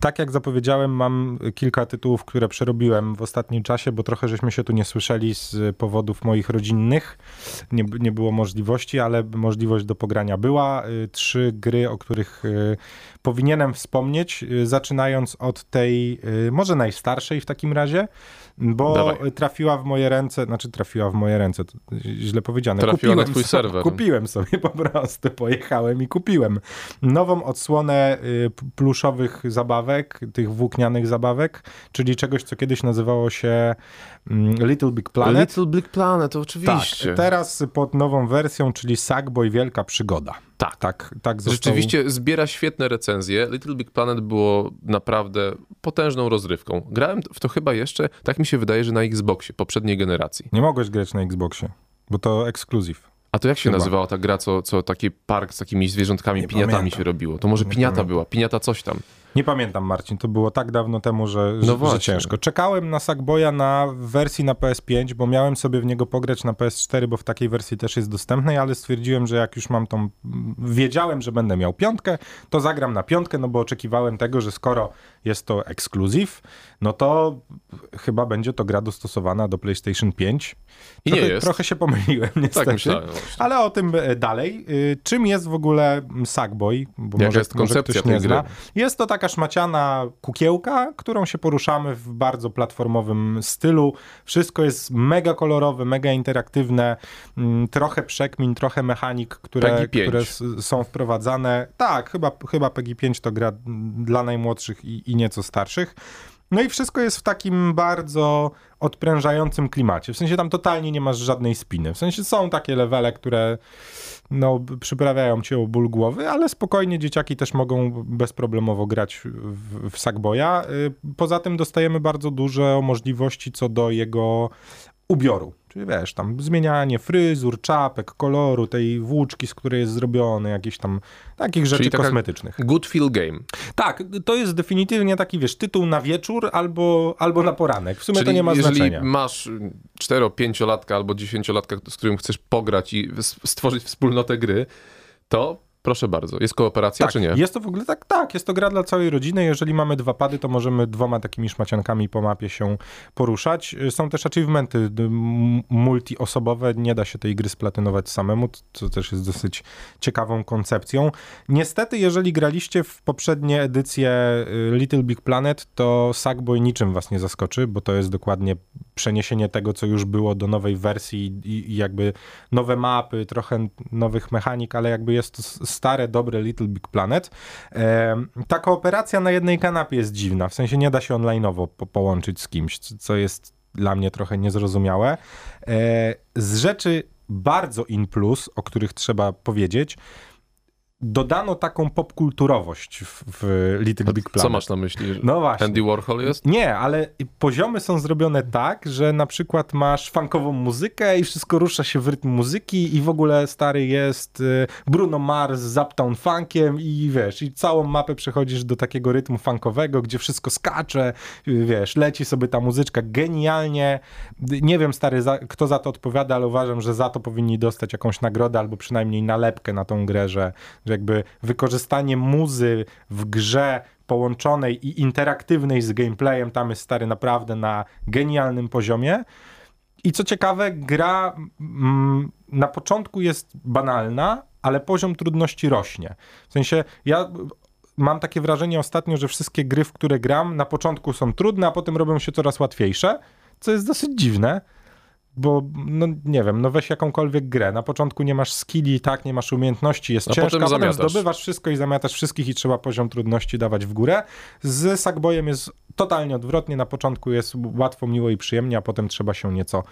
Tak jak zapowiedziałem, mam kilka tytułów, które przerobiłem w ostatnim czasie, bo trochę żeśmy się tu nie słyszeli z powodów moich rodzinnych. Nie, nie było możliwości, ale możliwość do pogrania była. Y, trzy gry, o których y, powinienem wspomnieć, y, zaczynając od tej może najstarszej w takim razie, bo Dawaj. trafiła w moje ręce, znaczy trafiła w moje ręce, to źle powiedziane. Trafiła kupiłem na twój sobie, serwer. Kupiłem sobie po prostu, pojechałem i kupiłem nową odsłonę pluszowych zabawek, tych włóknianych zabawek, czyli czegoś, co kiedyś nazywało się mm, Little Big Planet. Little Big Planet, oczywiście. Tak, teraz pod nową wersją, czyli Sackboy Wielka Przygoda. Tak. Tak, tak został... Rzeczywiście zbiera świetne recenzje. Little Big Planet było naprawdę potężną rozrywką. Grałem w to chyba jeszcze, tak mi się wydaje, że na Xboxie poprzedniej generacji. Nie mogłeś grać na Xboxie, bo to ekskluzyw. A to jak się Chyba. nazywała ta gra, co, co taki park z takimi zwierzątkami, nie piniatami pamiętam. się robiło? To może nie piniata pamiętam. była, piniata coś tam. Nie pamiętam, Marcin, to było tak dawno temu, że, no że ciężko. Czekałem na Sackboya na wersji na PS5, bo miałem sobie w niego pograć na PS4, bo w takiej wersji też jest dostępnej, ale stwierdziłem, że jak już mam tą... Wiedziałem, że będę miał piątkę, to zagram na piątkę, no bo oczekiwałem tego, że skoro jest to ekskluzyw, no to chyba będzie to gra dostosowana do PlayStation 5. I trochę, nie jest. Trochę się pomyliłem, tak niestety. Tak myślałem. Ale o tym e, dalej. Y, czym jest w ogóle Sackboy? Bo Jaka może, jest koncepcja tej gry? Jest to taka szmaciana kukiełka, którą się poruszamy w bardzo platformowym stylu. Wszystko jest mega kolorowe, mega interaktywne, mm, trochę przekmin, trochę mechanik, które, które są wprowadzane. Tak, chyba, chyba PEGI 5 to gra dla najmłodszych i, i nieco starszych. No i wszystko jest w takim bardzo odprężającym klimacie. W sensie tam totalnie nie masz żadnej spiny. W sensie są takie levele, które no, przyprawiają cię o ból głowy, ale spokojnie dzieciaki też mogą bezproblemowo grać w, w Sackboya. Y, poza tym dostajemy bardzo dużo możliwości co do jego ubioru. Czyli wiesz, tam zmienianie fryzur, czapek, koloru, tej włóczki, z której jest zrobione, jakieś tam takich rzeczy kosmetycznych. Good feel game. Tak, to jest definitywnie taki, wiesz, tytuł na wieczór albo, albo na poranek. W sumie Czyli to nie ma jeżeli znaczenia. masz 4-5-latka albo 10-latka, z którym chcesz pograć i stworzyć wspólnotę gry, to Proszę bardzo. Jest kooperacja, tak, czy nie? Jest to w ogóle tak, tak, jest to gra dla całej rodziny. Jeżeli mamy dwa pady, to możemy dwoma takimi szmaciankami po mapie się poruszać. Są też achievementy multiosobowe. Nie da się tej gry splatynować samemu, co też jest dosyć ciekawą koncepcją. Niestety, jeżeli graliście w poprzednie edycje y, Little Big Planet, to Sackboy niczym was nie zaskoczy, bo to jest dokładnie przeniesienie tego, co już było do nowej wersji i, jakby nowe mapy, trochę nowych mechanik, ale jakby jest to stare, dobre Little Big Planet. E, ta kooperacja na jednej kanapie jest dziwna, w sensie nie da się online'owo po połączyć z kimś, co jest dla mnie trochę niezrozumiałe. E, z rzeczy bardzo in plus, o których trzeba powiedzieć, dodano taką popkulturowość w, w Little Big Planet. Co masz na myśli? No właśnie. Andy Warhol jest? Nie, ale poziomy są zrobione tak, że na przykład masz funkową muzykę i wszystko rusza się w rytm muzyki i w ogóle stary jest y, Bruno Mars z Uptown Funkiem i wiesz, i całą mapę przechodzisz do takiego rytmu funkowego, gdzie wszystko skacze, y, wiesz, leci sobie ta muzyczka genialnie. Nie wiem, stary, za, kto za to odpowiada, ale uważam, że za to powinni dostać jakąś nagrodę albo przynajmniej nalepkę na tą grę, że, że jakby wykorzystanie muzy w grze połączonej i interaktywnej z gameplayem, tam jest stary naprawdę na genialnym poziomie. I co ciekawe, gra mm, na początku jest banalna, ale poziom trudności rośnie. W sensie, ja mam takie wrażenie ostatnio, że wszystkie gry, w które gram, na początku są trudne, a potem robią się coraz łatwiejsze, co jest dosyć dziwne bo no nie wiem, no weź jakąkolwiek grę, na początku nie masz skilli, tak, nie masz umiejętności, jest a ciężko, potem, potem zdobywasz wszystko i zamiatasz wszystkich i trzeba poziom trudności dawać w górę. Z Sackboyem jest totalnie odwrotnie, na początku jest łatwo, miło i przyjemnie, a potem trzeba się nieco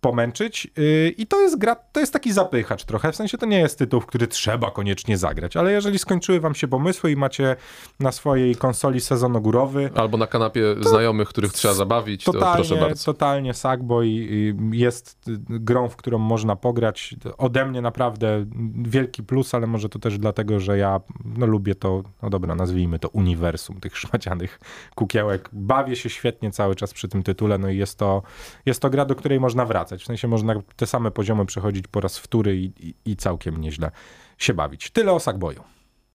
pomęczyć. Y, I to jest gra, to jest taki zapychacz trochę, w sensie to nie jest tytuł, w który trzeba koniecznie zagrać, ale jeżeli skończyły wam się pomysły i macie na swojej konsoli sezon ogórowy... Albo na kanapie znajomych, których trzeba zabawić, totalnie, to proszę bardzo. Totalnie Sackboy jest grą, w którą można pograć. Ode mnie naprawdę wielki plus, ale może to też dlatego, że ja no, lubię to, no dobra, nazwijmy to uniwersum tych szmacianych kukiełek. Bawię się świetnie cały czas przy tym tytule, no i jest to, jest to gra, do której można wracać wracać. W sensie można te same poziomy przechodzić po raz wtóry i, i, i całkiem nieźle się bawić. Tyle o Sackboyu.